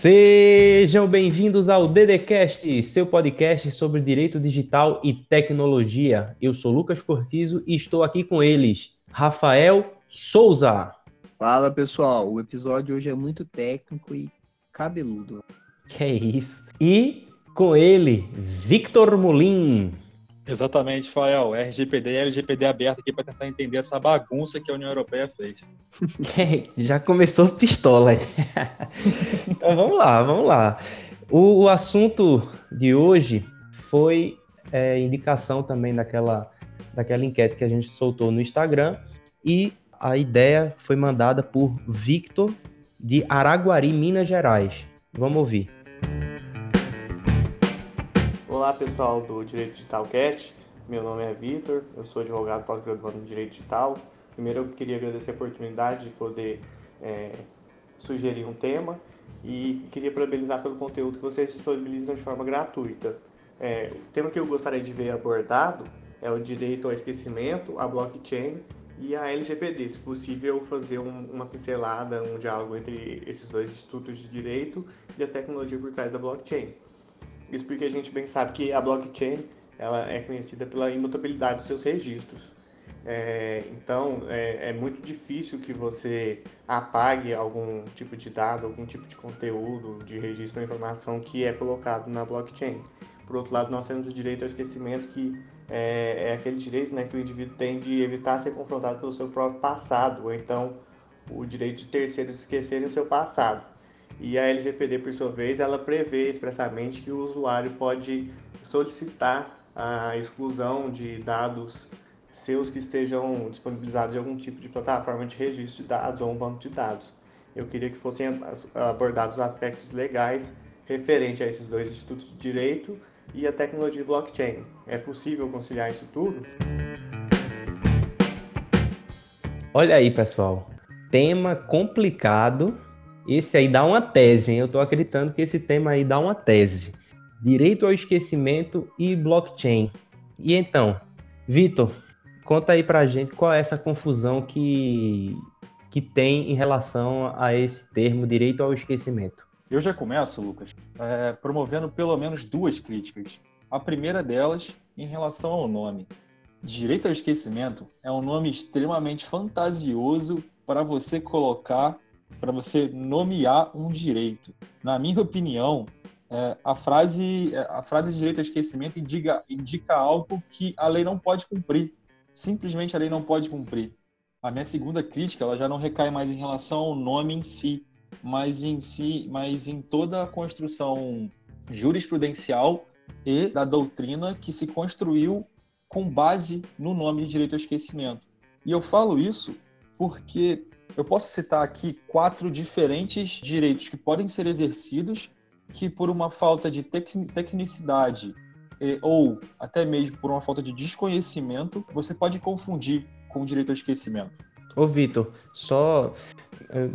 Sejam bem-vindos ao DDCast, seu podcast sobre direito digital e tecnologia. Eu sou Lucas Cortizo e estou aqui com eles, Rafael Souza. Fala pessoal, o episódio hoje é muito técnico e cabeludo. Que é isso. E com ele, Victor Molin. Exatamente, Fael. RGPD e LGPD aberto aqui para tentar entender essa bagunça que a União Europeia fez. Já começou pistola. então vamos lá, vamos lá. O, o assunto de hoje foi é, indicação também daquela, daquela enquete que a gente soltou no Instagram e a ideia foi mandada por Victor de Araguari, Minas Gerais. Vamos ouvir. Olá pessoal do Direito Digital Cast, meu nome é Vitor, eu sou advogado pós-graduando em Direito Digital. Primeiro eu queria agradecer a oportunidade de poder é, sugerir um tema e queria parabenizar pelo conteúdo que vocês disponibilizam de forma gratuita. É, o tema que eu gostaria de ver abordado é o direito ao esquecimento, a blockchain e a LGPD. Se possível, fazer um, uma pincelada, um diálogo entre esses dois institutos de direito e a tecnologia por trás da blockchain. Isso porque a gente bem sabe que a blockchain ela é conhecida pela imutabilidade dos seus registros. É, então, é, é, muito difícil que você apague algum tipo de dado, algum tipo de conteúdo, de registro ou informação que é colocado na blockchain. Por outro lado, nós temos o direito ao esquecimento, que é, é aquele direito né, que o indivíduo tem de evitar ser confrontado pelo seu próprio passado, ou então o direito de terceiros esquecerem o seu passado. E a LGPD, por sua vez, ela prevê expressamente que o usuário pode solicitar a exclusão de dados seus que estejam disponibilizados em algum tipo de plataforma de registro de dados ou um banco de dados. Eu queria que fossem abordados os aspectos legais referente a esses dois institutos de direito e a tecnologia blockchain. É possível conciliar isso tudo? Olha aí, pessoal. Tema complicado esse aí dá uma tese, hein? Eu estou acreditando que esse tema aí dá uma tese. Direito ao esquecimento e blockchain. E então, Vitor, conta aí pra gente qual é essa confusão que, que tem em relação a esse termo direito ao esquecimento. Eu já começo, Lucas, é, promovendo pelo menos duas críticas. A primeira delas em relação ao nome. Direito ao esquecimento é um nome extremamente fantasioso para você colocar para você nomear um direito. Na minha opinião, é, a, frase, é, a frase direito ao esquecimento indica, indica algo que a lei não pode cumprir. Simplesmente a lei não pode cumprir. A minha segunda crítica ela já não recai mais em relação ao nome em si, mas em si, mas em toda a construção jurisprudencial e da doutrina que se construiu com base no nome de direito ao esquecimento. E eu falo isso porque eu posso citar aqui quatro diferentes direitos que podem ser exercidos que, por uma falta de tecnicidade ou até mesmo por uma falta de desconhecimento, você pode confundir com o direito ao esquecimento. Ô, Vitor, só.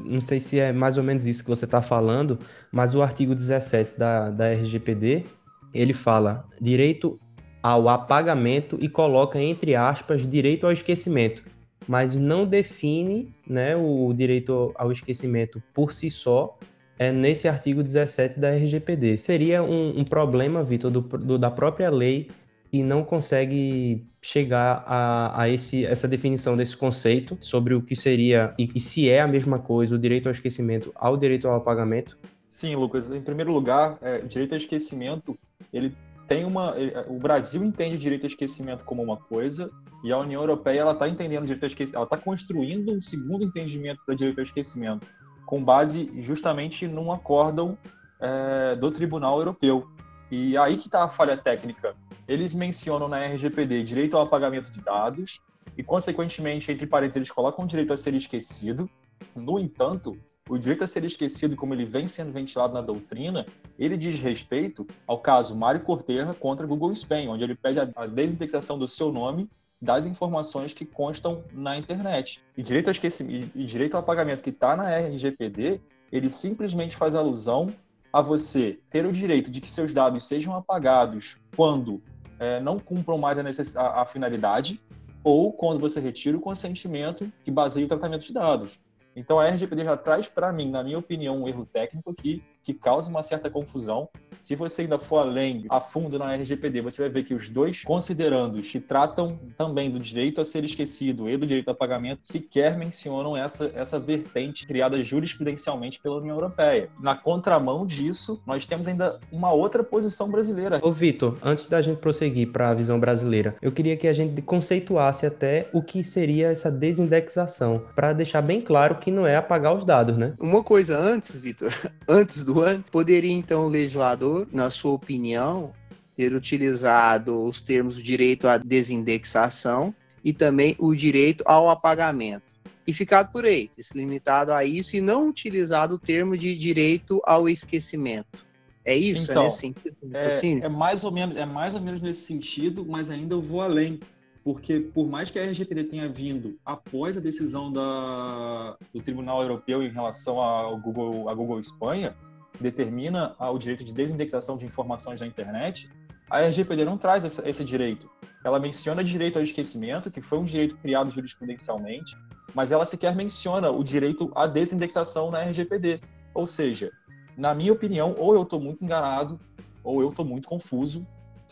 Não sei se é mais ou menos isso que você está falando, mas o artigo 17 da, da RGPD ele fala direito ao apagamento e coloca entre aspas direito ao esquecimento mas não define né, o direito ao esquecimento por si só é nesse artigo 17 da RGPD. Seria um, um problema, Vitor, da própria lei que não consegue chegar a, a esse, essa definição desse conceito sobre o que seria e, e se é a mesma coisa o direito ao esquecimento ao direito ao apagamento? Sim, Lucas. Em primeiro lugar, é, direito ao esquecimento ele tem uma. O Brasil entende o direito ao esquecimento como uma coisa, e a União Europeia ela está entendendo o direito ao esquecimento, ela está construindo um segundo entendimento do direito ao esquecimento, com base justamente num acórdão é, do Tribunal Europeu. E aí que está a falha técnica. Eles mencionam na RGPD direito ao apagamento de dados, e, consequentemente, entre parênteses, eles colocam o direito a ser esquecido. No entanto, o direito a ser esquecido, como ele vem sendo ventilado na doutrina, ele diz respeito ao caso Mário Corterra contra Google Spam, onde ele pede a desindexação do seu nome das informações que constam na internet. E direito ao esquecimento e direito ao apagamento que está na RGPD, ele simplesmente faz alusão a você ter o direito de que seus dados sejam apagados quando é, não cumpram mais a, necess... a finalidade ou quando você retira o consentimento que baseia o tratamento de dados. Então a RGPD já traz para mim, na minha opinião, um erro técnico aqui que causa uma certa confusão. Se você ainda for além, a fundo na RGPD, você vai ver que os dois considerandos que tratam também do direito a ser esquecido e do direito a pagamento sequer mencionam essa, essa vertente criada jurisprudencialmente pela União Europeia. Na contramão disso, nós temos ainda uma outra posição brasileira. Ô Vitor, antes da gente prosseguir para a visão brasileira, eu queria que a gente conceituasse até o que seria essa desindexação, para deixar bem claro que não é apagar os dados, né? Uma coisa antes, Vitor, antes do antes, poderia então o legislador, na sua opinião, ter utilizado os termos direito à desindexação e também o direito ao apagamento. E ficado por aí, se limitado a isso e não utilizado o termo de direito ao esquecimento. É isso? Então, é nesse sentido? É, é, mais ou menos, é mais ou menos nesse sentido, mas ainda eu vou além. Porque por mais que a RGPD tenha vindo após a decisão da, do Tribunal Europeu em relação ao Google, à Google Espanha, determina o direito de desindexação de informações da internet, a RGPD não traz esse, esse direito. Ela menciona direito ao esquecimento, que foi um direito criado jurisprudencialmente, mas ela sequer menciona o direito à desindexação na RGPD. Ou seja, na minha opinião, ou eu estou muito enganado, ou eu estou muito confuso.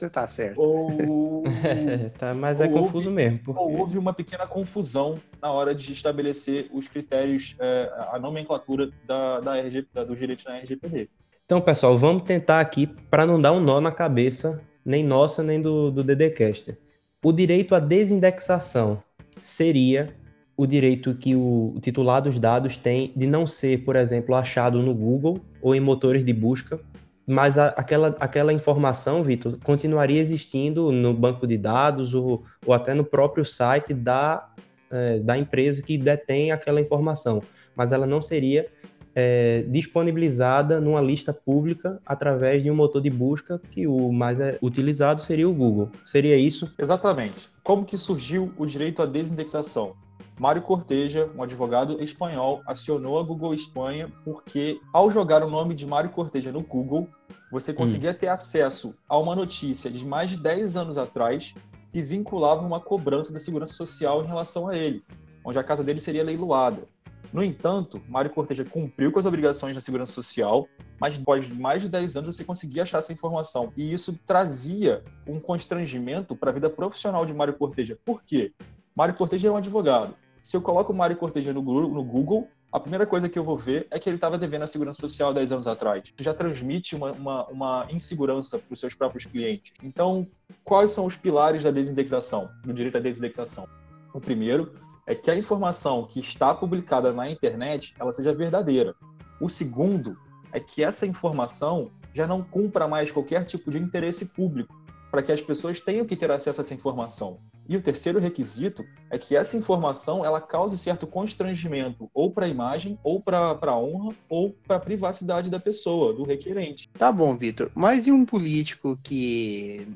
Você está certo. Ou... tá, mas é confuso houve, mesmo. Porque... Ou houve uma pequena confusão na hora de estabelecer os critérios, é, a nomenclatura da, da RG, da, do direito na RGPD. Então, pessoal, vamos tentar aqui para não dar um nó na cabeça, nem nossa, nem do, do DDCaster. O direito à desindexação seria o direito que o titular dos dados tem de não ser, por exemplo, achado no Google ou em motores de busca, mas a, aquela, aquela informação, Vitor, continuaria existindo no banco de dados ou, ou até no próprio site da, é, da empresa que detém aquela informação, mas ela não seria é, disponibilizada numa lista pública através de um motor de busca que o mais é utilizado seria o Google. Seria isso? Exatamente. Como que surgiu o direito à desindexação? Mário Corteja, um advogado espanhol, acionou a Google Espanha porque, ao jogar o nome de Mário Corteja no Google, você hum. conseguia hum. ter acesso a uma notícia de mais de 10 anos atrás que vinculava uma cobrança da Segurança Social em relação a ele, onde a casa dele seria leiloada. No entanto, Mário Corteja cumpriu com as obrigações da Segurança Social, mas após mais de 10 anos você conseguia achar essa informação. E isso trazia um constrangimento para a vida profissional de Mário Corteja. Por quê? Mário Corteja é um advogado. Se eu coloco o Mário Corteja no, Google, a primeira coisa que eu vou ver é que ele estava devendo a segurança social 10 anos atrás. Isso já transmite uma, uma, uma insegurança para os seus próprios clientes. Então, quais são os pilares da desindexação, do direito à desindexação? O primeiro é que a informação que está publicada na internet ela seja verdadeira. O segundo é que essa informação já não cumpra mais qualquer tipo de interesse público, para que as pessoas tenham que ter acesso a essa informação. E o terceiro requisito é que essa informação ela cause certo constrangimento ou para a imagem, ou para a honra, ou para a privacidade da pessoa, do requerente. Tá bom, Vitor. Mas e um político que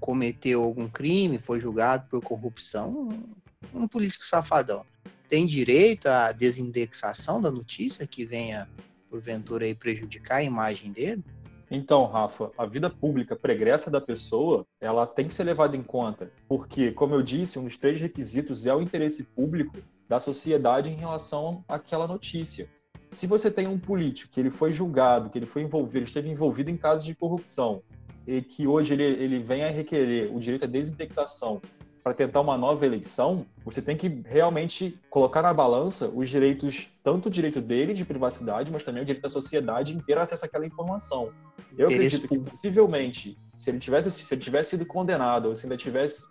cometeu algum crime, foi julgado por corrupção, um político safadão, tem direito à desindexação da notícia que venha porventura aí prejudicar a imagem dele? Então, Rafa, a vida pública pregressa da pessoa, ela tem que ser levada em conta, porque, como eu disse, um dos três requisitos é o interesse público da sociedade em relação àquela notícia. Se você tem um político que ele foi julgado, que ele foi envolvido, ele esteve envolvido em casos de corrupção, e que hoje ele, ele vem a requerer o direito à desindexação para tentar uma nova eleição, você tem que realmente colocar na balança os direitos, tanto o direito dele de privacidade, mas também o direito da sociedade em ter acesso àquela informação. Eu acredito que possivelmente, se ele tivesse, se ele tivesse sido condenado, ou se ainda tivesse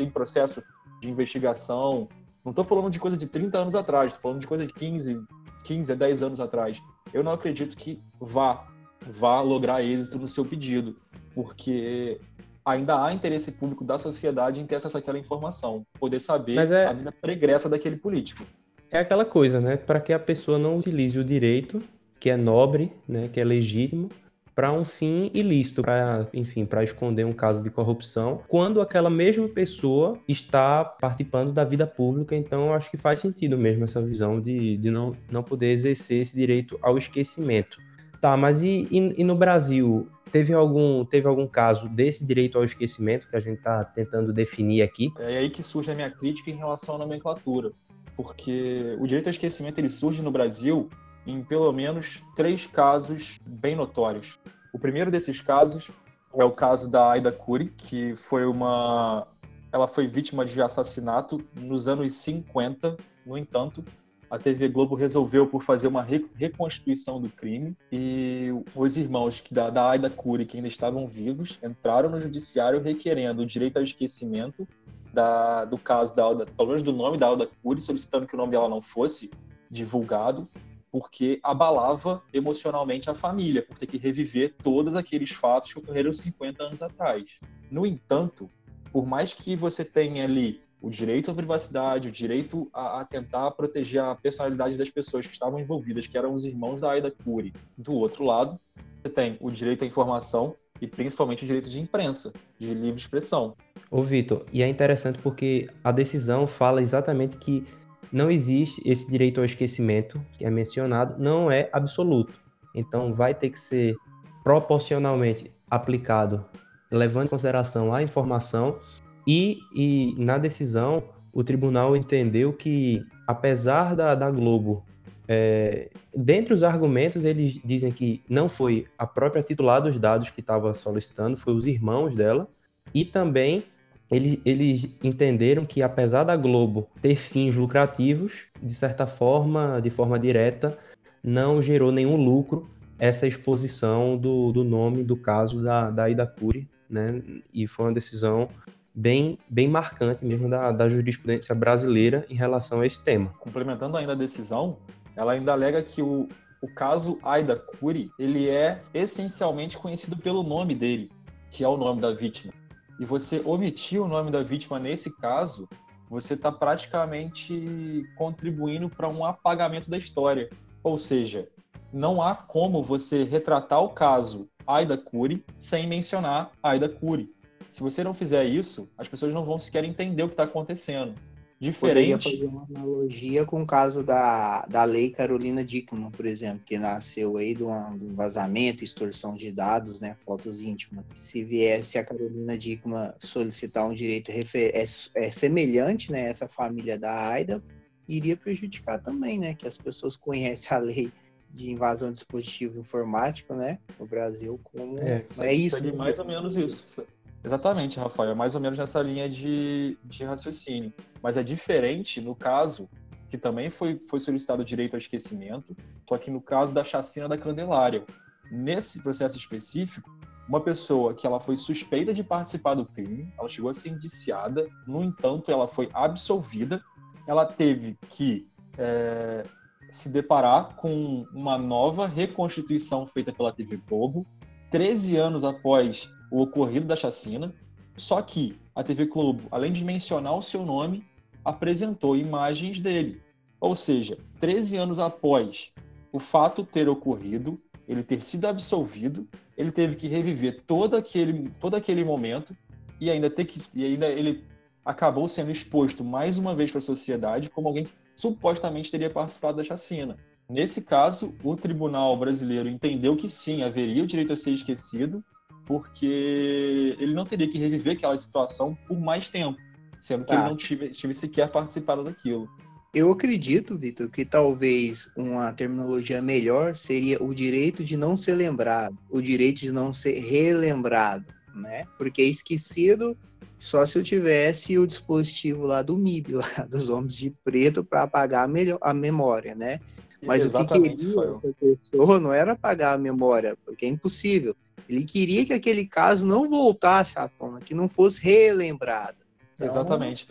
em processo de investigação, não estou falando de coisa de 30 anos atrás, estou falando de coisa de 15, 15 a 10 anos atrás. Eu não acredito que vá, vá lograr êxito no seu pedido, porque ainda há interesse público da sociedade em ter acesso àquela informação, poder saber é... a vida pregressa daquele político. É aquela coisa, né? Para que a pessoa não utilize o direito, que é nobre, né? Que é legítimo, para um fim ilícito, para, enfim, para esconder um caso de corrupção, quando aquela mesma pessoa está participando da vida pública. Então, acho que faz sentido mesmo essa visão de, de não, não poder exercer esse direito ao esquecimento. Tá, mas e, e, e no Brasil? Teve algum, teve algum caso desse direito ao esquecimento que a gente está tentando definir aqui? É aí que surge a minha crítica em relação à nomenclatura. porque o direito ao esquecimento ele surge no Brasil em pelo menos três casos bem notórios. O primeiro desses casos é o caso da Aida Curi, que foi uma. Ela foi vítima de assassinato nos anos 50. No entanto, a TV Globo resolveu por fazer uma reconstituição do crime e os irmãos da, da Aida Curi, que ainda estavam vivos, entraram no judiciário requerendo o direito ao esquecimento da, do caso da Alda, pelo menos do nome da Alda Cury, solicitando que o nome dela não fosse divulgado, porque abalava emocionalmente a família, por ter que reviver todos aqueles fatos que ocorreram 50 anos atrás. No entanto, por mais que você tenha ali o direito à privacidade, o direito a, a, tentar proteger a personalidade das pessoas que estavam envolvidas, que eram os irmãos da Aida Cury. Do outro lado, você tem o direito à informação e principalmente o direito de imprensa, de livre expressão. Ô Vitor, e é interessante porque a decisão fala exatamente que não existe esse direito ao esquecimento que é mencionado, não é absoluto. Então vai ter que ser proporcionalmente aplicado, levando em consideração a informação e, e na decisão o tribunal entendeu que apesar da, da Globo é, dentre os argumentos, eles dizem que não foi a própria titular dos dados que estava solicitando, foi os irmãos dela, e também eles, eles entenderam que, apesar da Globo ter fins lucrativos, de certa forma, de forma direta, não gerou nenhum lucro essa exposição do, do nome do caso da, da Ida Cury, né? E foi uma decisão bem, bem marcante mesmo da, da jurisprudência brasileira em relação a esse tema. Complementando ainda a decisão, ela ainda alega que o, o caso Aida Cury, ele é essencialmente conhecido pelo nome dele, que é o nome da vítima e você omitir o nome da vítima nesse caso, você está praticamente contribuindo para um apagamento da história. Ou seja, não há como você retratar o caso Aida Cury sem mencionar Aida Cury. Se você não fizer isso, as pessoas não vão sequer entender o que está acontecendo. Diferente. Poderia fazer uma analogia com o caso da, da lei Carolina Dickman, por exemplo, que nasceu aí do, do vazamento, extorsão de dados, né, fotos íntimas. Se viesse a Carolina Dickman solicitar um direito refer é, é semelhante, né, essa família da AIDA, iria prejudicar também, né, que as pessoas conhecem a lei de invasão de dispositivo informático, né, no Brasil como é, é isso. Segue mais ou menos isso. Exatamente, Rafael. É mais ou menos nessa linha de, de raciocínio. Mas é diferente no caso que também foi, foi solicitado o direito ao esquecimento, só que no caso da chacina da Candelária. Nesse processo específico, uma pessoa que ela foi suspeita de participar do crime, ela chegou a ser indiciada, no entanto, ela foi absolvida, ela teve que é, se deparar com uma nova reconstituição feita pela TV Globo, 13 anos após o ocorrido da chacina, só que a TV Globo, além de mencionar o seu nome, apresentou imagens dele. Ou seja, 13 anos após o fato ter ocorrido, ele ter sido absolvido, ele teve que reviver todo aquele, todo aquele momento e ainda ter que e ainda ele acabou sendo exposto mais uma vez para a sociedade como alguém que supostamente teria participado da chacina. Nesse caso, o tribunal brasileiro entendeu que sim, haveria o direito a ser esquecido porque ele não teria que reviver aquela situação por mais tempo, sendo que ele tá. não tive, tive sequer participado daquilo. Eu acredito, Vitor, que talvez uma terminologia melhor seria o direito de não ser lembrado, o direito de não ser relembrado, né? Porque esquecido só se eu tivesse o dispositivo lá do MIB, lá dos homens de preto, para apagar a, melhor, a memória, né? Mas Exatamente, o que queria essa pessoa não era apagar a memória, porque é impossível. Ele queria que aquele caso não voltasse à tona, que não fosse relembrado. Então... Exatamente.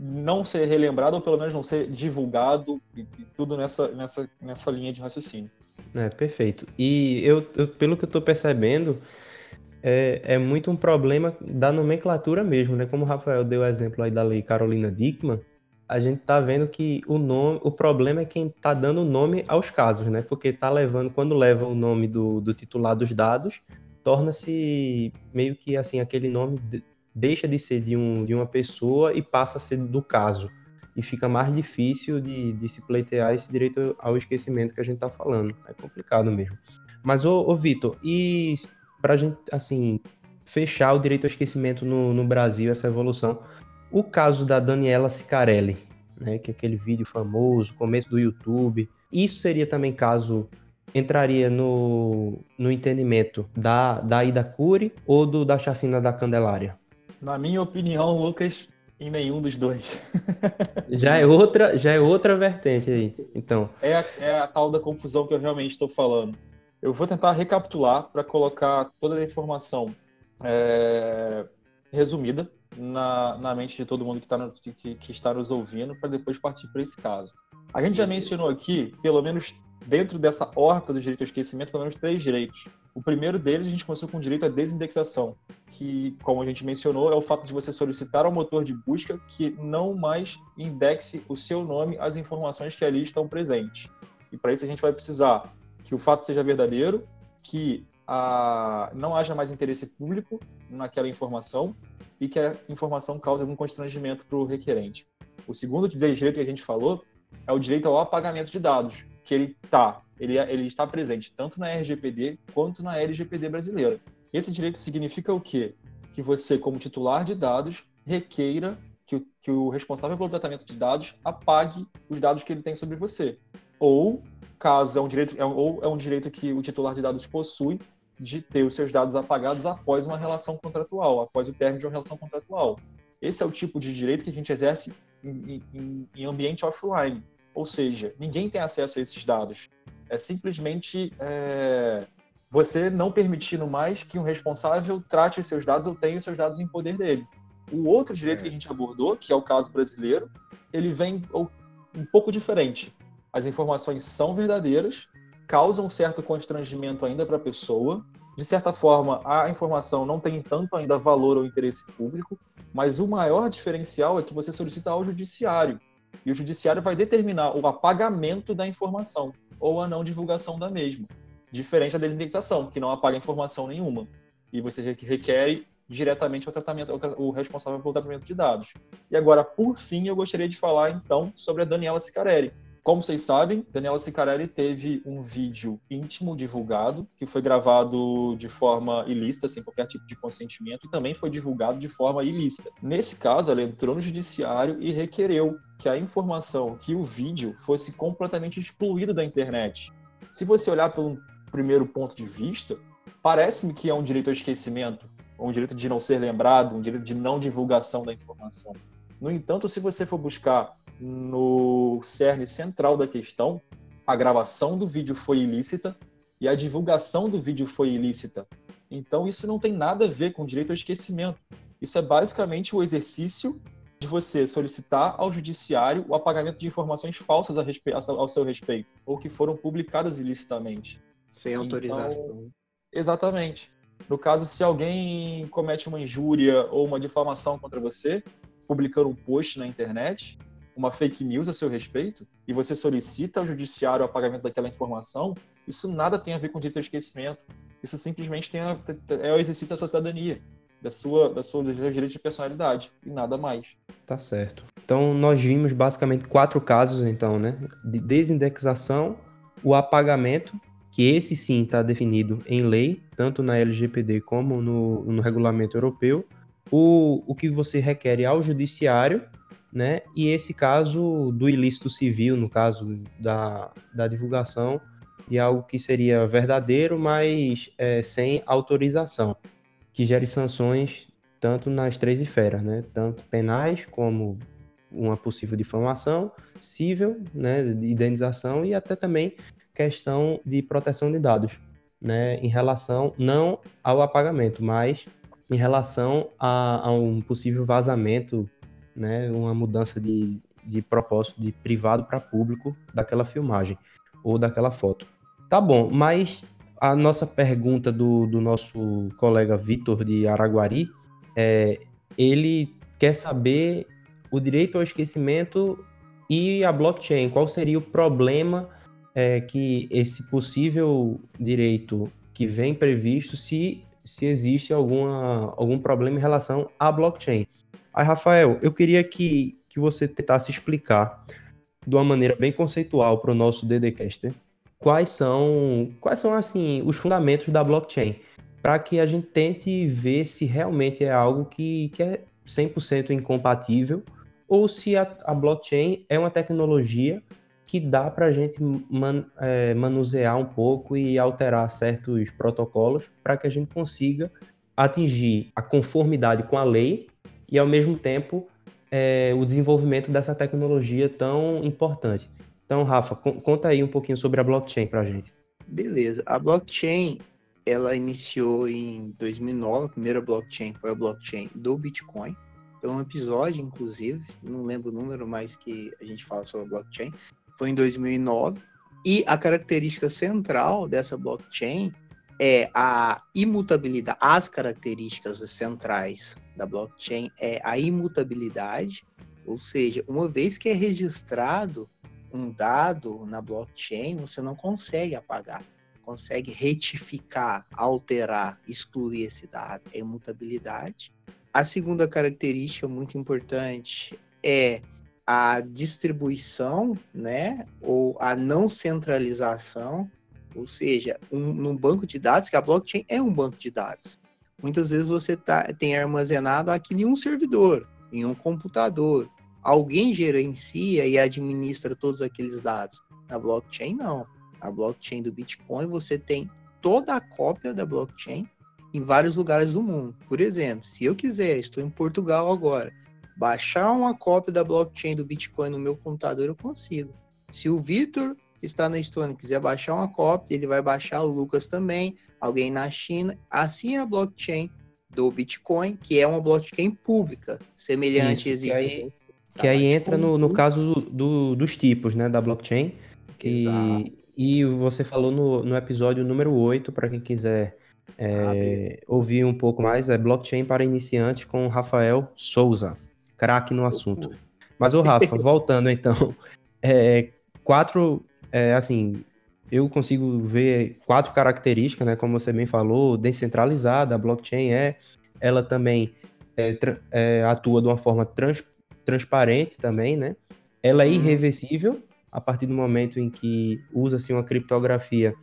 Não ser relembrado, ou pelo menos não ser divulgado, e, e tudo nessa, nessa, nessa linha de raciocínio. É, perfeito. E eu, eu pelo que eu estou percebendo, é, é, muito um problema da nomenclatura mesmo, né? Como o Rafael deu o exemplo aí da lei Carolina Dickman, a gente tá vendo que o nome, o problema é quem tá dando nome aos casos, né? Porque tá levando, quando leva o nome do, do titular dos dados, torna-se meio que assim, aquele nome deixa de ser de, um, de uma pessoa e passa a ser do caso. E fica mais difícil de, de se pleitear esse direito ao esquecimento que a gente está falando. É complicado mesmo. Mas, ô, ô Vitor, e para a gente, assim, fechar o direito ao esquecimento no, no Brasil, essa evolução, o caso da Daniela Sicarelli, né? Que é aquele vídeo famoso, começo do YouTube. Isso seria também caso entraria no, no entendimento da, da Ida Cury ou do, da chacina da Candelária? Na minha opinião, Lucas, em nenhum dos dois. já é outra, já é outra vertente aí. Então, é a, é a tal da confusão que eu realmente estou falando. Eu vou tentar recapitular para colocar toda a informação é, resumida na, na mente de todo mundo que, tá no, que, que está nos ouvindo, para depois partir para esse caso. A gente já mencionou aqui, pelo menos dentro dessa horta do direito ao esquecimento, pelo menos três direitos. O primeiro deles, a gente começou com o direito à desindexação, que, como a gente mencionou, é o fato de você solicitar ao motor de busca que não mais indexe o seu nome às informações que ali estão presentes. E para isso a gente vai precisar que o fato seja verdadeiro, que a, não haja mais interesse público naquela informação e que a informação cause algum constrangimento para o requerente. O segundo direito que a gente falou é o direito ao apagamento de dados, que ele tá, ele, ele está presente tanto na RGPD quanto na LGPD brasileira. Esse direito significa o quê? Que você, como titular de dados, requeira que o, que o responsável pelo tratamento de dados apague os dados que ele tem sobre você. Ou, caso é um direito, é, ou é um direito que o titular de dados possui, de ter os seus dados apagados após uma relação contratual, após o término de uma relação contratual. Esse é o tipo de direito que a gente exerce em, em, em ambiente offline. Ou seja, ninguém tem acesso a esses dados. É simplesmente é, você não permitindo mais que um responsável trate os seus dados ou tenha os seus dados em poder dele. O outro direito que a gente abordou, que é o caso brasileiro, ele vem um pouco diferente. As informações são verdadeiras, causam um certo constrangimento ainda para a pessoa. De certa forma, a informação não tem tanto ainda valor ou interesse público, mas o maior diferencial é que você solicita ao judiciário. E o judiciário vai determinar o apagamento da informação ou a não divulgação da mesma. Diferente da desindexação, que não apaga informação nenhuma. E você requer diretamente o tratamento, o responsável pelo tratamento de dados. E agora, por fim, eu gostaria de falar então sobre a Daniela Sicarelli, como vocês sabem, Daniela Sicarelli teve um vídeo íntimo divulgado, que foi gravado de forma ilícita, sem qualquer tipo de consentimento, e também foi divulgado de forma ilícita. Nesse caso, ela entrou no judiciário e requereu que a informação, que o vídeo, fosse completamente excluído da internet. Se você olhar pelo primeiro ponto de vista, parece-me que é um direito ao esquecimento, um direito de não ser lembrado, um direito de não divulgação da informação. No entanto, se você for buscar no cerne central da questão, a gravação do vídeo foi ilícita e a divulgação do vídeo foi ilícita. Então isso não tem nada a ver com direito ao esquecimento. Isso é basicamente o exercício de você solicitar ao judiciário o apagamento de informações falsas ao seu respeito ou que foram publicadas ilicitamente. Sem então, autorização. Então, exatamente. No caso, se alguém comete uma injúria ou uma difamação contra você, publicando um post na internet, uma fake news a seu respeito e você solicita ao judiciário o apagamento daquela informação, isso nada tem a ver com direito ao esquecimento. Isso simplesmente tem a, é o exercício da sua cidadania, da sua, da sua de personalidade e nada mais. Tá certo. Então nós vimos basicamente quatro casos, então, né? De desindexação, o apagamento, que esse sim está definido em lei, tanto na LGPD como no, no regulamento europeu. O, o que você requer ao judiciário né? E esse caso do ilícito civil, no caso da, da divulgação de algo que seria verdadeiro, mas é, sem autorização, que gere sanções tanto nas três esferas, né? Tanto penais como uma possível difamação, civil, né? De indenização e até também questão de proteção de dados, né? Em relação não ao apagamento, mas em relação a, a um possível vazamento né, uma mudança de, de propósito de privado para público daquela filmagem ou daquela foto. Tá bom, mas a nossa pergunta do, do nosso colega Vitor de Araguari é ele quer saber o direito ao esquecimento e a blockchain. Qual seria o problema é, que esse possível direito que vem previsto se, se existe alguma, algum problema em relação à blockchain? Aí, Rafael, eu queria que, que você tentasse explicar de uma maneira bem conceitual para o nosso DDcaster quais são, quais são assim, os fundamentos da blockchain, para que a gente tente ver se realmente é algo que, que é 100% incompatível ou se a, a blockchain é uma tecnologia que dá para a gente man, é, manusear um pouco e alterar certos protocolos para que a gente consiga atingir a conformidade com a lei e, ao mesmo tempo, é, o desenvolvimento dessa tecnologia tão importante. Então, Rafa, conta aí um pouquinho sobre a blockchain para a gente. Beleza. A blockchain, ela iniciou em 2009, a primeira blockchain foi a blockchain do Bitcoin. Tem um episódio, inclusive, não lembro o número, mas que a gente fala sobre a blockchain foi em 2009. E a característica central dessa blockchain é a imutabilidade. As características centrais da blockchain é a imutabilidade, ou seja, uma vez que é registrado um dado na blockchain, você não consegue apagar, consegue retificar, alterar, excluir esse dado. É imutabilidade. A segunda característica muito importante é a distribuição, né, ou a não centralização, ou seja, um, num banco de dados, que a blockchain é um banco de dados. Muitas vezes você tá, tem armazenado aqui em um servidor, em um computador. Alguém gerencia e administra todos aqueles dados. Na blockchain, não. Na blockchain do Bitcoin, você tem toda a cópia da blockchain em vários lugares do mundo. Por exemplo, se eu quiser, estou em Portugal agora, baixar uma cópia da blockchain do Bitcoin no meu computador, eu consigo. Se o Vitor, que está na Estônia, quiser baixar uma cópia, ele vai baixar o Lucas também, alguém na China. Assim é a blockchain do Bitcoin, que é uma blockchain pública, semelhante Isso, que aí, que aí entra no, no caso do, do, dos tipos né, da blockchain. Que, e você falou no, no episódio número 8, para quem quiser é, ouvir um pouco mais, é blockchain para iniciantes com Rafael Souza craque no assunto. Mas o Rafa, voltando então, é, quatro, é, assim, eu consigo ver quatro características, né? Como você bem falou, descentralizada, a blockchain é, ela também é, é, atua de uma forma trans, transparente também, né? Ela é uhum. irreversível a partir do momento em que usa-se uma criptografia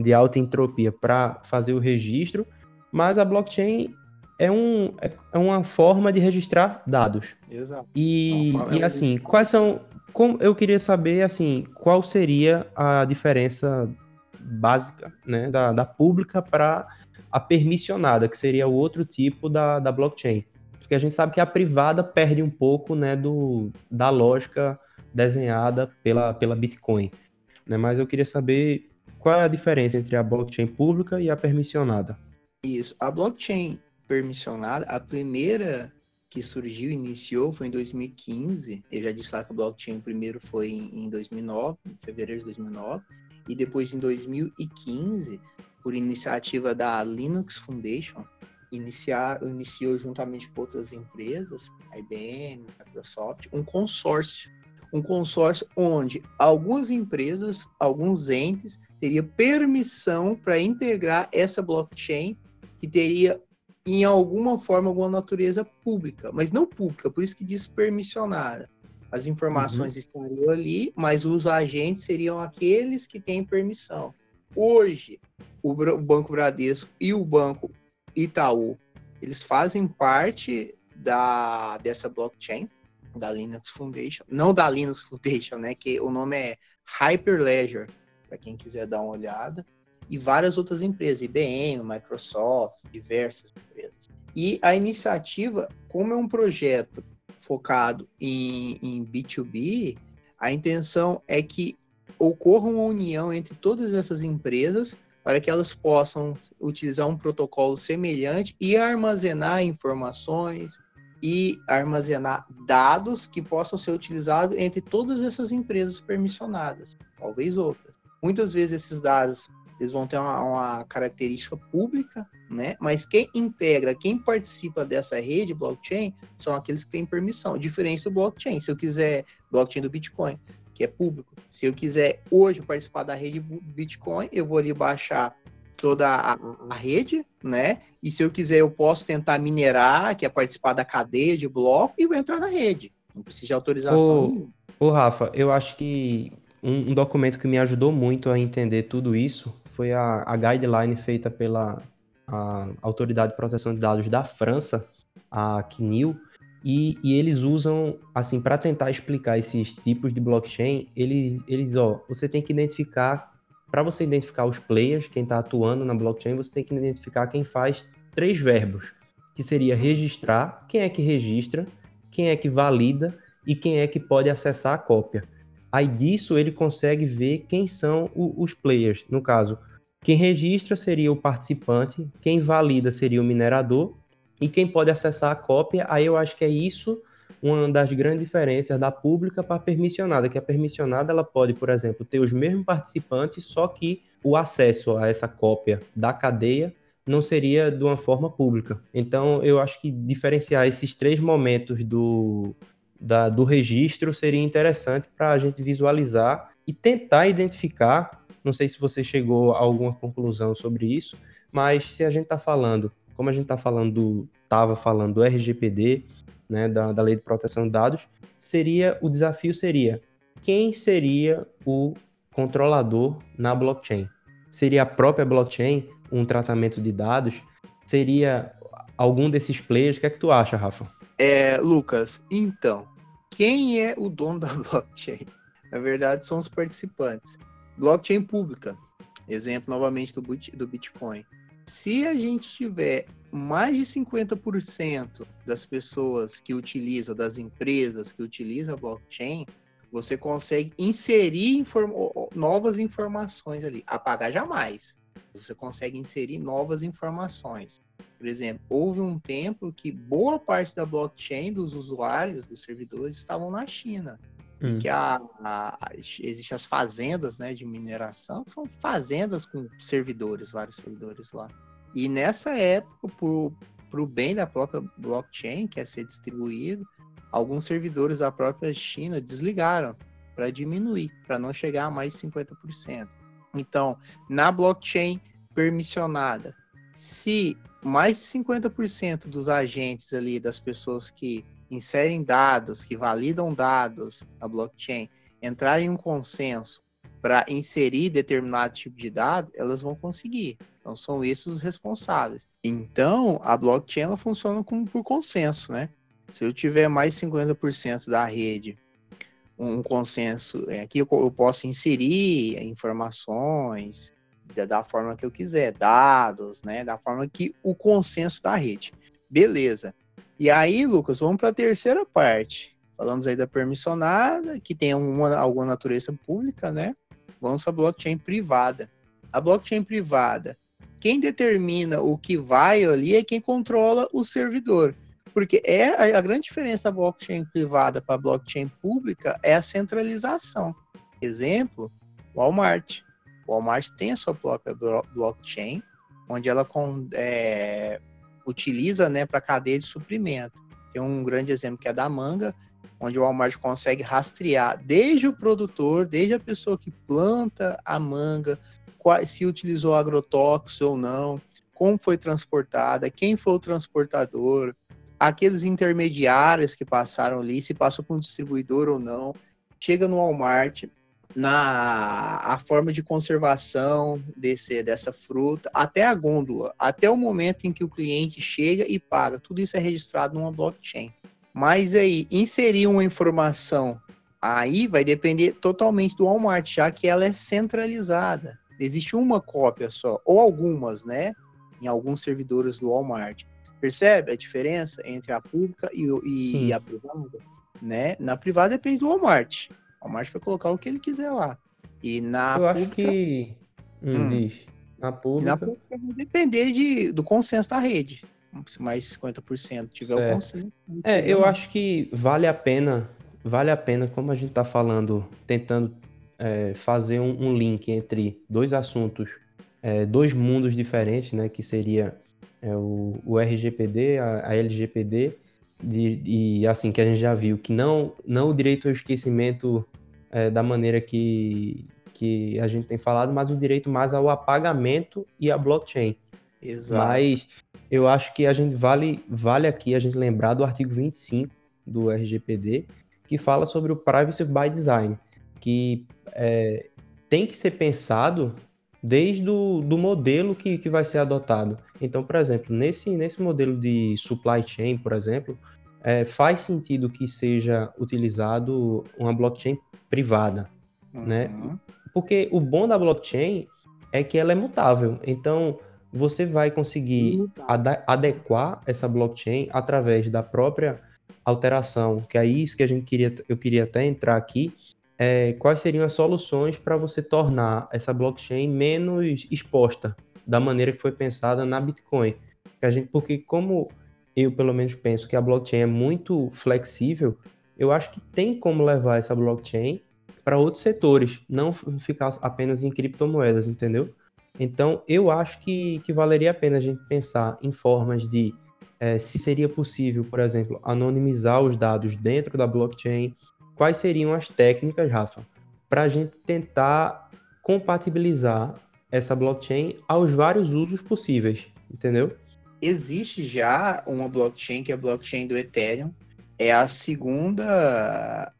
de alta entropia para fazer o registro, mas a blockchain é, um, é, é uma forma de registrar dados. Exato. E, e assim, quais são. Como, eu queria saber, assim, qual seria a diferença básica né, da, da pública para a permissionada, que seria o outro tipo da, da blockchain. Porque a gente sabe que a privada perde um pouco né, do, da lógica desenhada pela, pela Bitcoin. Né? Mas eu queria saber qual é a diferença entre a blockchain pública e a permissionada. Isso. A blockchain permissionada, a primeira que surgiu, iniciou, foi em 2015. Eu já disse lá que o blockchain primeiro foi em, 2009, em fevereiro de 2009. E depois, em 2015, por iniciativa da Linux Foundation, iniciar, iniciou juntamente com outras empresas, IBM, Microsoft, um consórcio. Um consórcio onde algumas empresas, alguns entes, teriam permissão para integrar essa blockchain que teria em alguma forma, alguma natureza pública, mas não pública, por isso que diz permissionada. As informações uhum. estariam ali, mas os agentes seriam aqueles que têm permissão. Hoje, o Banco Bradesco e o Banco Itaú, eles fazem parte da, dessa blockchain, da Linux Foundation, não da Linux Foundation, né, que o nome é Hyperledger, para quem quiser dar uma olhada e várias outras empresas, IBM, Microsoft, diversas empresas. E a iniciativa, como é um projeto focado em, em B2B, a intenção é que ocorra uma união entre todas essas empresas para que elas possam utilizar um protocolo semelhante e armazenar informações e armazenar dados que possam ser utilizados entre todas essas empresas permissionadas, talvez outras. Muitas vezes esses dados eles vão ter uma, uma, característica pública, né? Mas quem integra, quem participa dessa rede blockchain são aqueles que têm permissão, diferente do blockchain. Se eu quiser blockchain do Bitcoin, que é público, se eu quiser hoje participar da rede Bitcoin, eu vou ali baixar toda a, a rede, né? E se eu quiser, eu posso tentar minerar, que é participar da cadeia de bloco, e vou entrar na rede. Não precisa de autorização. Ô, ô Rafa, eu acho que um documento que me ajudou muito a entender tudo isso foi a, a guideline feita pela Autoridade de Proteção de Dados da França, a CNIL, E, e eles usam, assim, para tentar explicar esses tipos de blockchain, eles, eles ó, você tem que identificar, para você identificar os players, quem está atuando na blockchain, você tem que identificar quem faz três verbos, que seria registrar, quem é que registra, quem é que valida e quem é que pode acessar a cópia. Aí disso ele consegue ver quem são o, os players. No caso, quem registra seria o participante, quem valida seria o minerador e quem pode acessar a cópia. Aí eu acho que é isso uma das grandes diferenças da pública para a permissionada, que a permissionada ela pode, por exemplo, ter os mesmos participantes, só que o acesso a essa cópia da cadeia não seria de uma forma pública. Então, eu acho que diferenciar esses três momentos do, da, do registro seria interessante para a gente visualizar e tentar identificar não sei se você chegou a alguma conclusão sobre isso, mas se a gente está falando, como a gente está falando, estava falando do RGPD, né, da, da Lei de Proteção de Dados, seria o desafio seria quem seria o controlador na blockchain? Seria a própria blockchain um tratamento de dados? Seria algum desses players? O que é que tu acha, Rafa? É, Lucas, então, quem é o dono da blockchain? Na verdade, são os participantes. Blockchain pública, exemplo novamente do, do Bitcoin. Se a gente tiver mais de 50% das pessoas que utilizam, das empresas que utilizam a blockchain, você consegue inserir inform novas informações ali. Apagar jamais. Você consegue inserir novas informações. Por exemplo, houve um tempo que boa parte da blockchain dos usuários, dos servidores, estavam na China. Hum. Que a, a, existem as fazendas né, de mineração, são fazendas com servidores, vários servidores lá. E nessa época, para o bem da própria blockchain, que é ser distribuído, alguns servidores da própria China desligaram para diminuir, para não chegar a mais de 50%. Então, na blockchain permissionada, se mais de 50% dos agentes ali, das pessoas que inserem dados, que validam dados na blockchain, entrarem em um consenso para inserir determinado tipo de dado, elas vão conseguir. Então são esses os responsáveis. Então a blockchain ela funciona como por consenso, né? Se eu tiver mais 50% da rede, um consenso, é, aqui eu, eu posso inserir informações da, forma que eu quiser, dados, né? Da forma que o consenso da rede. Beleza. E aí, Lucas, vamos para a terceira parte. Falamos aí da permissionada, que tem uma, alguma natureza pública, né? Vamos para a blockchain privada. A blockchain privada, quem determina o que vai ali é quem controla o servidor. Porque é a, a grande diferença da blockchain privada para a blockchain pública é a centralização. Exemplo, Walmart. O Walmart tem a sua própria blockchain, onde ela é, utiliza né, para cadeia de suprimento. Tem um grande exemplo que é da manga, onde o Walmart consegue rastrear desde o produtor, desde a pessoa que planta a manga, se utilizou agrotóxicos ou não, como foi transportada, quem foi o transportador, aqueles intermediários que passaram ali, se passou por um distribuidor ou não, chega no Walmart, na a forma de conservação desse, dessa fruta, até a gôndola, até o momento em que o cliente chega e paga. Tudo isso é registrado numa blockchain. Mas aí, inserir uma informação aí vai depender totalmente do Walmart, já que ela é centralizada. Existe uma cópia só, ou algumas, né? Em alguns servidores do Walmart. Percebe a diferença entre a pública e, e a privada? Né? Na privada depende do Walmart. O Walmart vai colocar o que ele quiser lá. E na Eu pública... acho que. Hum, hum. Diz. Na pública. Na pública vai depender de, do consenso da rede. Se mais 50% tiver certo. o consenso. É, eu acho que vale a pena. Vale a pena, como a gente está falando, tentando é, fazer um, um, link entre dois assuntos, é, dois mundos diferentes, né? Que seria é, o, o RGPD, a, a LGPD de, e assim que a gente já viu que não não o direito ao esquecimento é, da maneira que que a gente tem falado, mas o direito mais ao apagamento e à blockchain. Exato. Mas eu acho que a gente vale vale aqui a gente lembrar do artigo 25 do RGPD que fala sobre o privacy by design, que é, tem que ser pensado desde o do modelo que, que vai ser adotado. Então, por exemplo, nesse, nesse modelo de supply chain, por exemplo, é, faz sentido que seja utilizado uma blockchain privada, né? Uhum. né? Porque o bom da blockchain é que ela é mutável. Então, você vai conseguir adequar essa blockchain através da própria alteração, que é isso que a gente queria, eu queria até entrar aqui, é, quais seriam as soluções para você tornar essa blockchain menos exposta da maneira que foi pensada na Bitcoin. Que a gente, porque como eu pelo menos penso que a blockchain é muito flexível, eu acho que tem como levar essa blockchain para outros setores, não ficar apenas em criptomoedas, entendeu? Então, eu acho que, que valeria a pena a gente pensar em formas de é, se seria possível, por exemplo, anonimizar os dados dentro da blockchain. Quais seriam as técnicas, Rafa, para a gente tentar compatibilizar essa blockchain aos vários usos possíveis, entendeu? Existe já uma blockchain que é a blockchain do Ethereum. É a segunda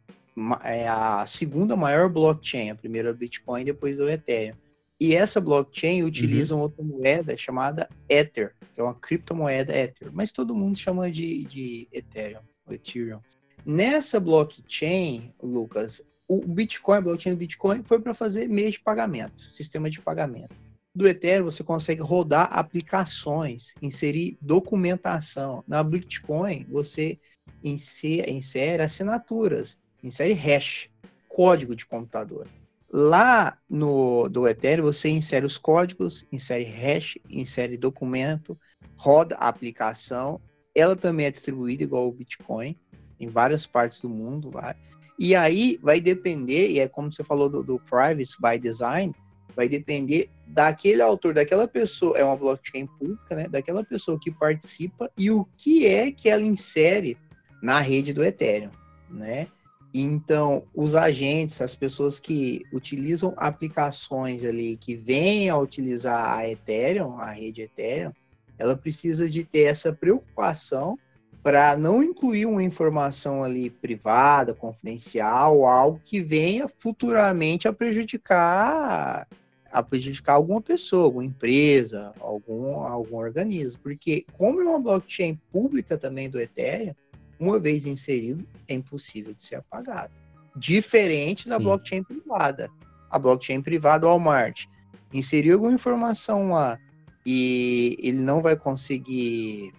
é a segunda maior blockchain, a primeira é o Bitcoin, depois o Ethereum. E essa blockchain utiliza uhum. uma outra moeda chamada Ether, que é uma criptomoeda Ether, mas todo mundo chama de, de Ethereum, Ethereum. Nessa blockchain, Lucas, o Bitcoin, a blockchain do Bitcoin, foi para fazer meio de pagamento, sistema de pagamento. Do Ethereum, você consegue rodar aplicações, inserir documentação. Na Bitcoin, você insere, insere assinaturas, insere hash, código de computador. Lá no do Ethereum, você insere os códigos, insere hash, insere documento, roda a aplicação. Ela também é distribuída igual o Bitcoin em várias partes do mundo. Vai. E aí vai depender, e é como você falou do, do Privacy by Design, vai depender daquele autor, daquela pessoa, é uma blockchain pública, né? Daquela pessoa que participa e o que é que ela insere na rede do Ethereum, né? Então, os agentes, as pessoas que utilizam aplicações ali que vêm a utilizar a Ethereum, a rede Ethereum, ela precisa de ter essa preocupação para não incluir uma informação ali privada, confidencial, algo que venha futuramente a prejudicar a prejudicar alguma pessoa, alguma empresa, algum, algum organismo. Porque como é uma blockchain pública também do Ethereum, uma vez inserido, é impossível de ser apagado. Diferente da Sim. blockchain privada. A blockchain privada, o Walmart, inseriu alguma informação lá e ele não vai conseguir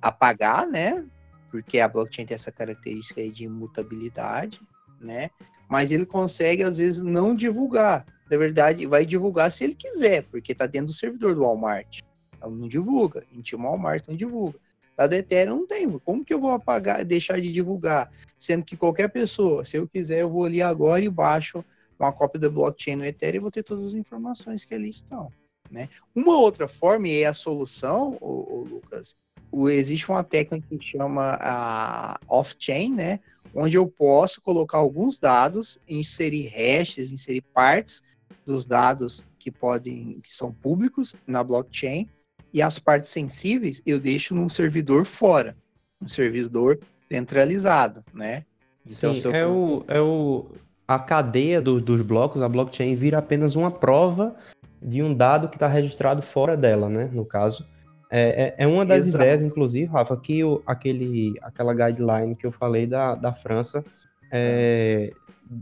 apagar, né? Porque a blockchain tem essa característica de imutabilidade, né? Mas ele consegue, às vezes, não divulgar. Na verdade, vai divulgar se ele quiser, porque está dentro do servidor do Walmart. Ela não divulga. Em Walmart não divulga. Da Ethereum não tem. Como que eu vou apagar, deixar de divulgar? Sendo que qualquer pessoa, se eu quiser, eu vou ali agora e baixo uma cópia da blockchain no Ethereum e vou ter todas as informações que ali estão. Né? Uma outra forma, e é a solução, o, Lucas, o, existe uma técnica que chama a off-chain, né? onde eu posso colocar alguns dados, inserir hashes, inserir partes dos dados que podem, que são públicos na blockchain, e as partes sensíveis eu deixo num servidor fora, um servidor centralizado, né? Então, Sim, é, o, é o a cadeia do, dos blocos, a blockchain vira apenas uma prova de um dado que está registrado fora dela, né? No caso, é, é, é uma das Exato. ideias, inclusive, Rafa, que o, aquele, aquela guideline que eu falei da, da França é,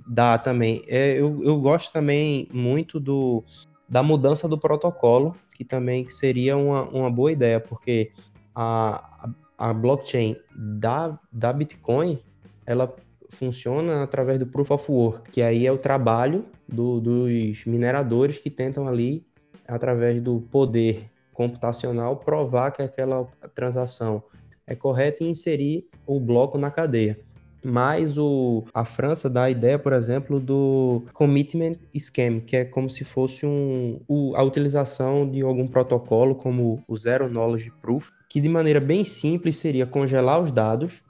dá também. É, eu, eu gosto também muito do, da mudança do protocolo, que também seria uma, uma boa ideia, porque a, a, a blockchain da, da Bitcoin, ela funciona através do Proof of Work, que aí é o trabalho do, dos mineradores que tentam ali, através do poder computacional, provar que aquela transação é correta e inserir o bloco na cadeia. Mas o, a França dá a ideia, por exemplo, do commitment scheme, que é como se fosse um, o, a utilização de algum protocolo, como o Zero Knowledge Proof, que de maneira bem simples seria congelar os dados,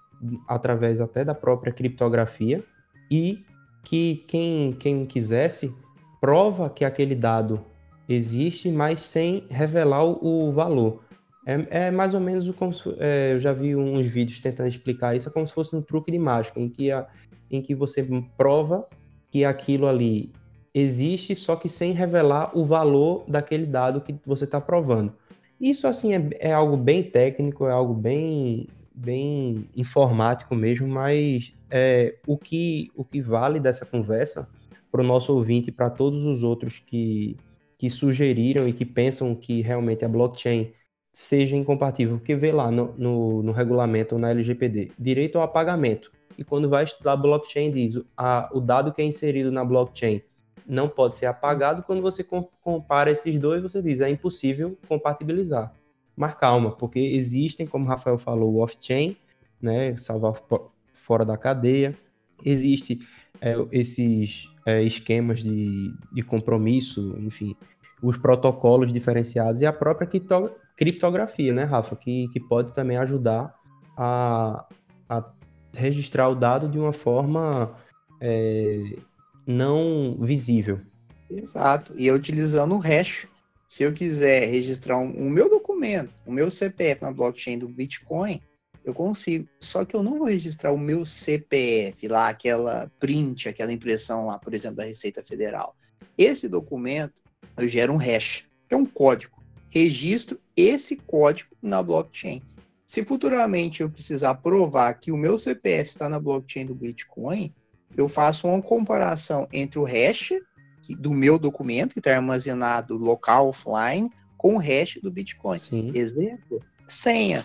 através até da própria criptografia, e que quem, quem quisesse prova que aquele dado existe, mas sem revelar o, valor. É, é mais ou menos como se, é, eu já vi uns vídeos tentando explicar isso, é como se fosse um truque de mágica, em que, a, em que você prova que aquilo ali existe, só que sem revelar o valor daquele dado que você está provando. Isso, assim, é, é, algo bem técnico, é algo bem, bem informático mesmo, mas é, o, que, o que vale dessa conversa para o nosso ouvinte e para todos os outros que, que sugeriram e que pensam que realmente a blockchain seja incompatível, porque vê lá no, no, no regulamento ou na LGPD, direito ao apagamento. E quando vai estudar blockchain, diz a, o dado que é inserido na blockchain não pode ser apagado. Quando você compara esses dois, você diz é impossível compatibilizar. Mas calma, porque existem, como o Rafael falou, off-chain, né, salvar fora da cadeia. Existe é, esses é, esquemas de, de compromisso, enfim, os protocolos diferenciados e a própria criptografia, né, Rafa, que, que pode também ajudar a, a registrar o dado de uma forma é, não visível. Exato. E utilizando o hash. Se eu quiser registrar um, o meu documento, o meu CPF na blockchain do Bitcoin, eu consigo. Só que eu não vou registrar o meu CPF lá, aquela print, aquela impressão lá, por exemplo, da Receita Federal. Esse documento, eu gero um hash, que é um código. Registro esse código na blockchain. Se futuramente eu precisar provar que o meu CPF está na blockchain do Bitcoin, eu faço uma comparação entre o hash do meu documento, que está armazenado local, offline, com o hash do Bitcoin. Sim. Exemplo, senha.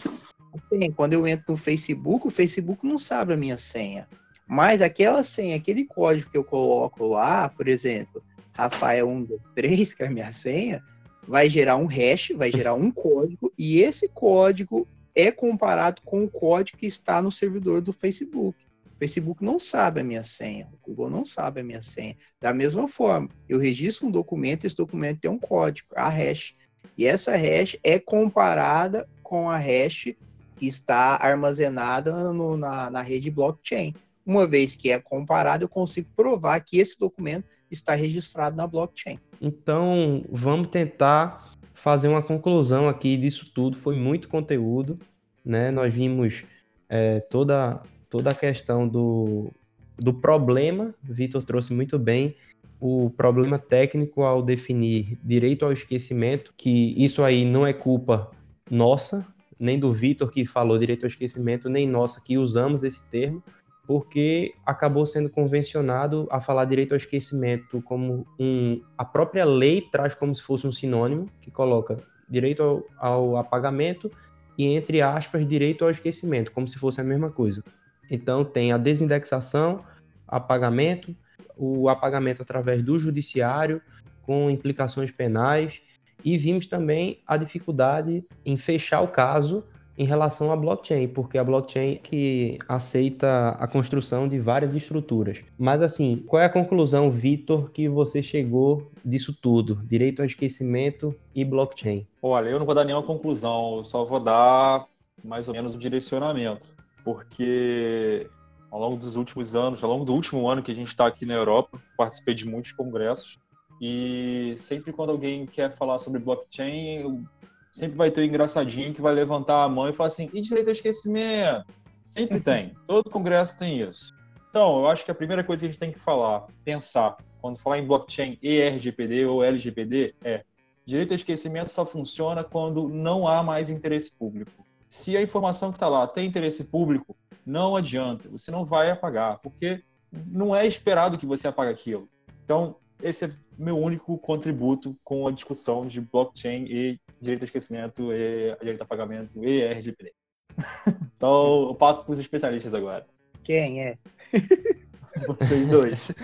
Quando eu entro no Facebook, o Facebook não sabe a minha senha. Mas aquela senha, aquele código que eu coloco lá, por exemplo, Rafael123, que é a minha senha, vai gerar um hash, vai gerar um código, e esse código é comparado com o código que está no servidor do Facebook. O Facebook não sabe a minha senha, o Google não sabe a minha senha. Da mesma forma, eu registro um documento, esse documento tem um código, a hash. E essa hash é comparada com a hash está armazenada no, na, na rede blockchain. Uma vez que é comparado, eu consigo provar que esse documento está registrado na blockchain. Então, vamos tentar fazer uma conclusão aqui disso tudo. Foi muito conteúdo, né? Nós vimos é, toda, toda a questão do, do problema, Vitor trouxe muito bem o problema técnico ao definir direito ao esquecimento, que isso aí não é culpa nossa, nem do Vitor que falou direito ao esquecimento, nem nossa que usamos esse termo, porque acabou sendo convencionado a falar direito ao esquecimento como um. A própria lei traz como se fosse um sinônimo, que coloca direito ao, ao apagamento e, entre aspas, direito ao esquecimento, como se fosse a mesma coisa. Então, tem a desindexação, apagamento, o apagamento através do judiciário, com implicações penais, e vimos também a dificuldade em fechar o caso em relação à blockchain, porque a blockchain que aceita a construção de várias estruturas. Mas assim, qual é a conclusão, Vitor, que você chegou disso tudo? Direito ao esquecimento e blockchain. Olha, eu não vou dar nenhuma conclusão, eu só vou dar mais ou menos o um direcionamento, porque ao longo dos últimos anos, ao longo do último ano que a gente está aqui na Europa, participei de muitos congressos e sempre quando alguém quer falar sobre blockchain, sempre vai ter o um engraçadinho que vai levantar a mão e falar assim: e direito ao esquecimento? Sempre tem. Todo congresso tem isso. Então, eu acho que a primeira coisa que a gente tem que falar, pensar, quando falar em blockchain e RGPD ou LGPD, é direito ao esquecimento só funciona quando não há mais interesse público. Se a informação que está lá tem interesse público, não adianta, você não vai apagar, porque não é esperado que você apague aquilo. Então, esse é meu único contributo com a discussão de blockchain e direito ao esquecimento e direito a pagamento e RGPD. então, eu passo para os especialistas agora. Quem é? Vocês dois.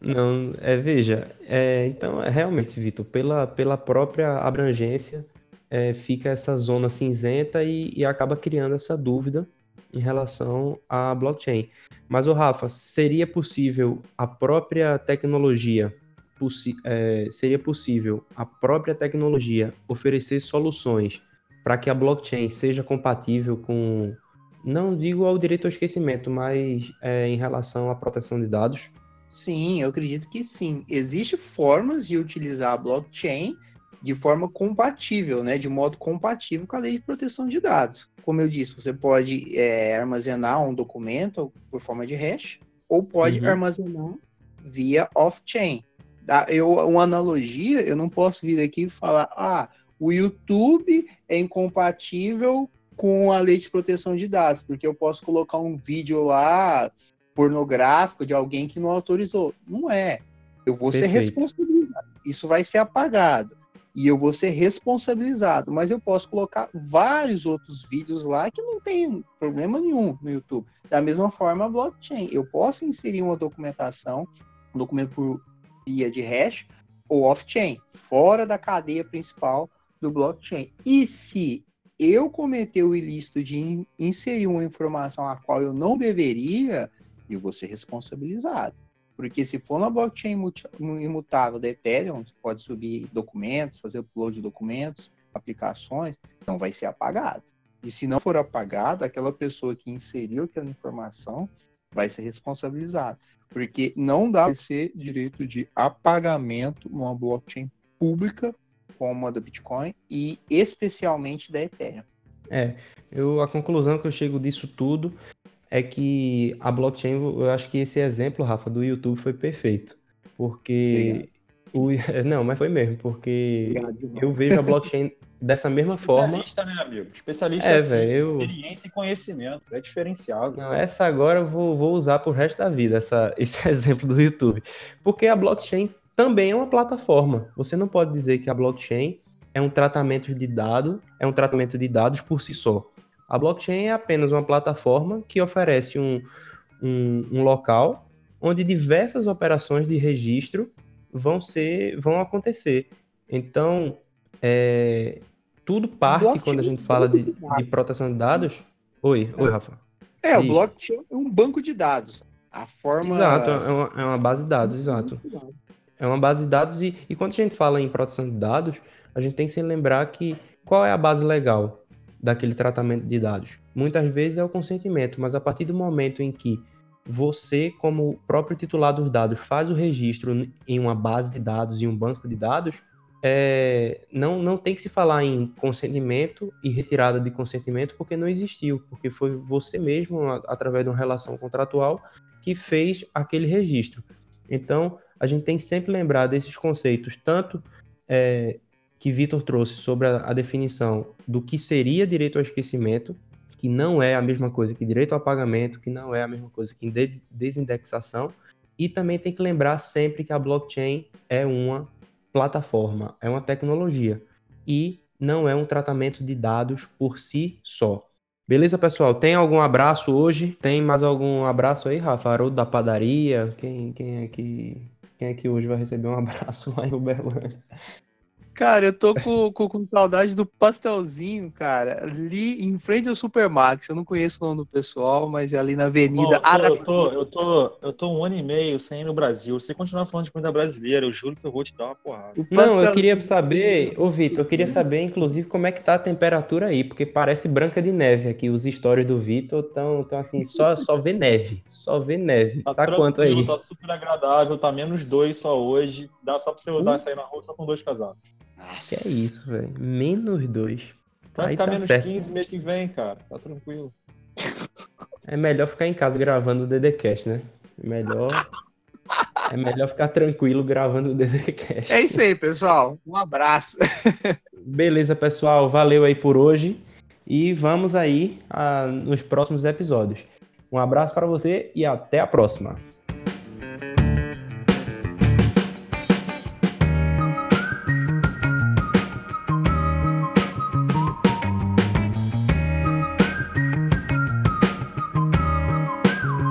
Não, é, veja, é, então, é, realmente, Vitor, pela, pela própria abrangência, é, fica essa zona cinzenta e, e, acaba criando essa dúvida em relação à blockchain. Mas, o Rafa, seria possível a própria tecnologia é, seria possível a própria tecnologia oferecer soluções para que a blockchain seja compatível com, não digo ao direito ao esquecimento, mas é, em relação à proteção de dados? Sim, eu acredito que sim. Existem formas de utilizar a blockchain de forma compatível, né, de modo compatível com a lei de proteção de dados. Como eu disse, você pode é, armazenar um documento por forma de hash, ou pode uhum. armazenar via off-chain. Eu, uma analogia, eu não posso vir aqui e falar, ah, o YouTube é incompatível com a lei de proteção de dados, porque eu posso colocar um vídeo lá pornográfico de alguém que não autorizou. Não é. Eu vou Perfeito. ser responsabilizado. Isso vai ser apagado. E eu vou ser responsabilizado. Mas eu posso colocar vários outros vídeos lá que não tem problema nenhum no YouTube. Da mesma forma, a blockchain. Eu posso inserir uma documentação, um documento por via de hash ou off-chain, fora da cadeia principal do blockchain. E se eu cometer o ilícito de inserir uma informação a qual eu não deveria, eu vou ser responsabilizado. Porque se for na blockchain imutável da Ethereum, você pode subir documentos, fazer upload de documentos, aplicações, então vai ser apagado. E se não for apagado, aquela pessoa que inseriu aquela informação vai ser responsabilizada. Porque não dá para ser direito de apagamento numa blockchain pública como a do Bitcoin e especialmente da Ethereum. É, eu, a conclusão que eu chego disso tudo é que a blockchain, eu acho que esse exemplo, Rafa, do YouTube foi perfeito. Porque. O, não, mas foi mesmo, porque Obrigado, eu vejo a blockchain dessa mesma forma. Especialista, né, amigo? Especialista é, assim, eu... experiência e conhecimento. É diferenciado. Não, essa agora eu vou, vou usar pro resto da vida, essa, esse exemplo do YouTube. Porque a blockchain também é uma plataforma. Você não pode dizer que a blockchain é um tratamento de dados, é um tratamento de dados por si só. A blockchain é apenas uma plataforma que oferece um, um, um local onde diversas operações de registro vão ser, vão acontecer. Então, é, tudo parte quando a gente fala de, de, proteção de dados. Oi, oi, Rafa. É, Diz. o blockchain é um banco de dados. A forma. Exato, é uma, é uma base de dados, exato. É uma base de dados e, e quando a gente fala em proteção de dados, a gente tem que se lembrar que qual é a base legal daquele tratamento de dados? Muitas vezes é o consentimento, mas a partir do momento em que você, como próprio titular dos dados, faz o registro em uma base de dados, em um banco de dados, é, não, não tem que se falar em consentimento e retirada de consentimento, porque não existiu, porque foi você mesmo, através de uma relação contratual, que fez aquele registro. Então, a gente tem que sempre lembrar desses conceitos, tanto é, que Vitor trouxe sobre a, a, definição do que seria direito ao esquecimento, que não é a mesma coisa que direito ao pagamento, que não é a mesma coisa que desindexação, e também tem que lembrar sempre que a blockchain é uma plataforma, é uma tecnologia e não é um tratamento de dados por si só. Beleza, pessoal? Tem algum abraço hoje? Tem mais algum abraço aí, Rafa? Haroldo da padaria? Quem, quem, é que, quem é que hoje vai receber um abraço lá em Uberlândia? Cara, eu tô com, com, com, saudade do pastelzinho, cara, ali em frente ao Supermax. Eu não conheço o nome do pessoal, mas é ali na Avenida Bom, eu, tô, eu, tô, eu, tô, um ano e meio sem ir no Brasil. Se você continuar falando de comida brasileira, eu juro que eu vou te dar uma porrada. Não, eu queria saber, ô Vitor, eu queria saber, inclusive, como é que tá a temperatura aí, porque parece branca de neve aqui. Os stories do Vitor estão tão assim, só, só vê neve. Só vê neve. Tá, tá quanto aí? Tá super agradável, tá menos dois só hoje. Dá só pra você rodar uh. e sair na rua só com dois casacos. Nossa. Que é isso, velho. Menos dois. Vai Aí ficar tá menos certo. 15 mês que vem, cara. Tá tranquilo. É melhor ficar em casa gravando o DDCast, né? Melhor. É melhor ficar tranquilo gravando o DDCast. É isso aí, pessoal. Um abraço. Beleza, pessoal. Valeu aí por hoje. E vamos aí a, nos próximos episódios. Um abraço para você e até a próxima.